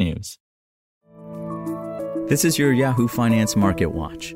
technews. This is your Yahoo Finance Market Watch.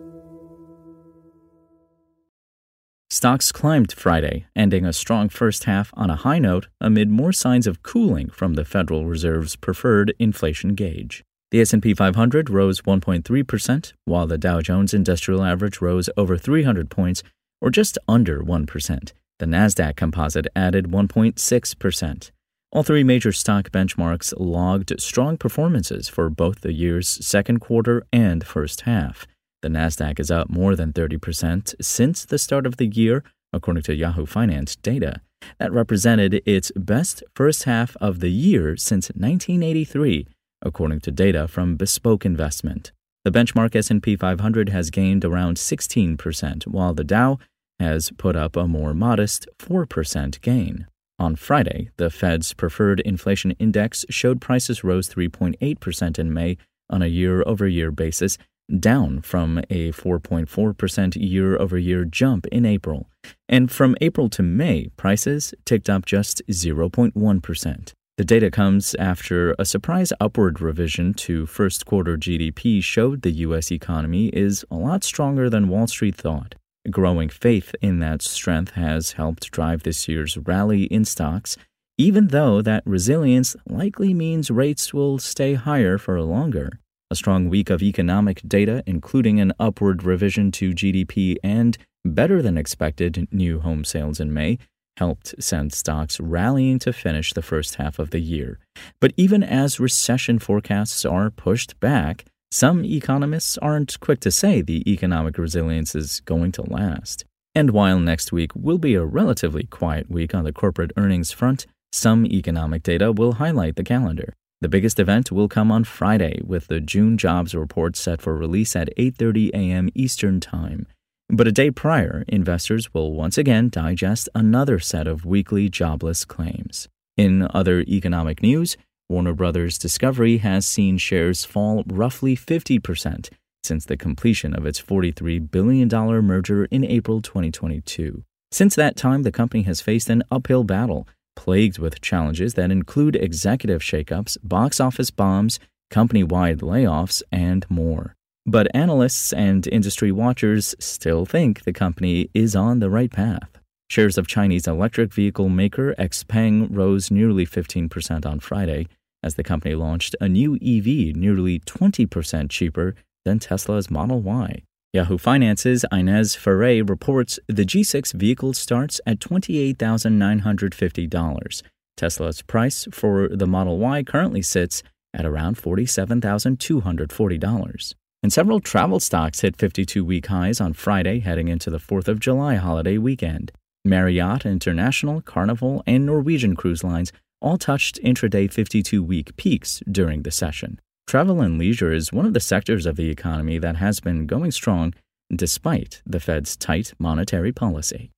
Stocks climbed Friday, ending a strong first half on a high note amid more signs of cooling from the Federal Reserve's preferred inflation gauge. The S&P 500 rose 1.3%, while the Dow Jones Industrial Average rose over 300 points or just under 1%. The Nasdaq Composite added 1.6%. All three major stock benchmarks logged strong performances for both the year's second quarter and first half. The Nasdaq is up more than 30% since the start of the year, according to Yahoo Finance data. That represented its best first half of the year since 1983, according to data from Bespoke Investment. The benchmark S&P 500 has gained around 16%, while the Dow has put up a more modest 4% gain. On Friday, the Fed's preferred inflation index showed prices rose 3.8% in May on a year over year basis, down from a 4.4% year over year jump in April. And from April to May, prices ticked up just 0.1%. The data comes after a surprise upward revision to first quarter GDP showed the U.S. economy is a lot stronger than Wall Street thought. Growing faith in that strength has helped drive this year's rally in stocks, even though that resilience likely means rates will stay higher for longer. A strong week of economic data, including an upward revision to GDP and better than expected new home sales in May, helped send stocks rallying to finish the first half of the year. But even as recession forecasts are pushed back, some economists aren't quick to say the economic resilience is going to last. And while next week will be a relatively quiet week on the corporate earnings front, some economic data will highlight the calendar. The biggest event will come on Friday with the June jobs report set for release at 8:30 a.m. Eastern Time. But a day prior, investors will once again digest another set of weekly jobless claims. In other economic news, Warner Brothers Discovery has seen shares fall roughly 50% since the completion of its $43 billion merger in April 2022. Since that time, the company has faced an uphill battle, plagued with challenges that include executive shakeups, box office bombs, company wide layoffs, and more. But analysts and industry watchers still think the company is on the right path. Shares of Chinese electric vehicle maker XPeng rose nearly 15% on Friday as the company launched a new EV nearly 20% cheaper than Tesla's Model Y. Yahoo Finance's Ines Ferré reports the G6 vehicle starts at $28,950. Tesla's price for the Model Y currently sits at around $47,240. And several travel stocks hit 52 week highs on Friday heading into the 4th of July holiday weekend. Marriott International, Carnival, and Norwegian Cruise Lines all touched intraday 52 week peaks during the session. Travel and leisure is one of the sectors of the economy that has been going strong despite the Fed's tight monetary policy.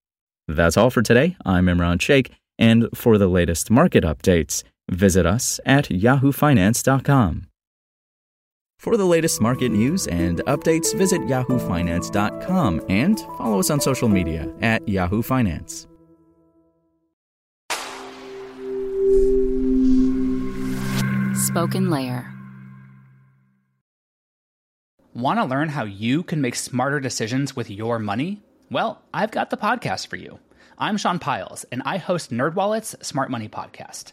That's all for today. I'm Imran Sheikh, and for the latest market updates, visit us at yahoofinance.com. For the latest market news and updates, visit yahoofinance.com and follow us on social media at Yahoo Finance. Spoken Layer. Want to learn how you can make smarter decisions with your money? Well, I've got the podcast for you. I'm Sean Pyles, and I host NerdWallet's Smart Money Podcast.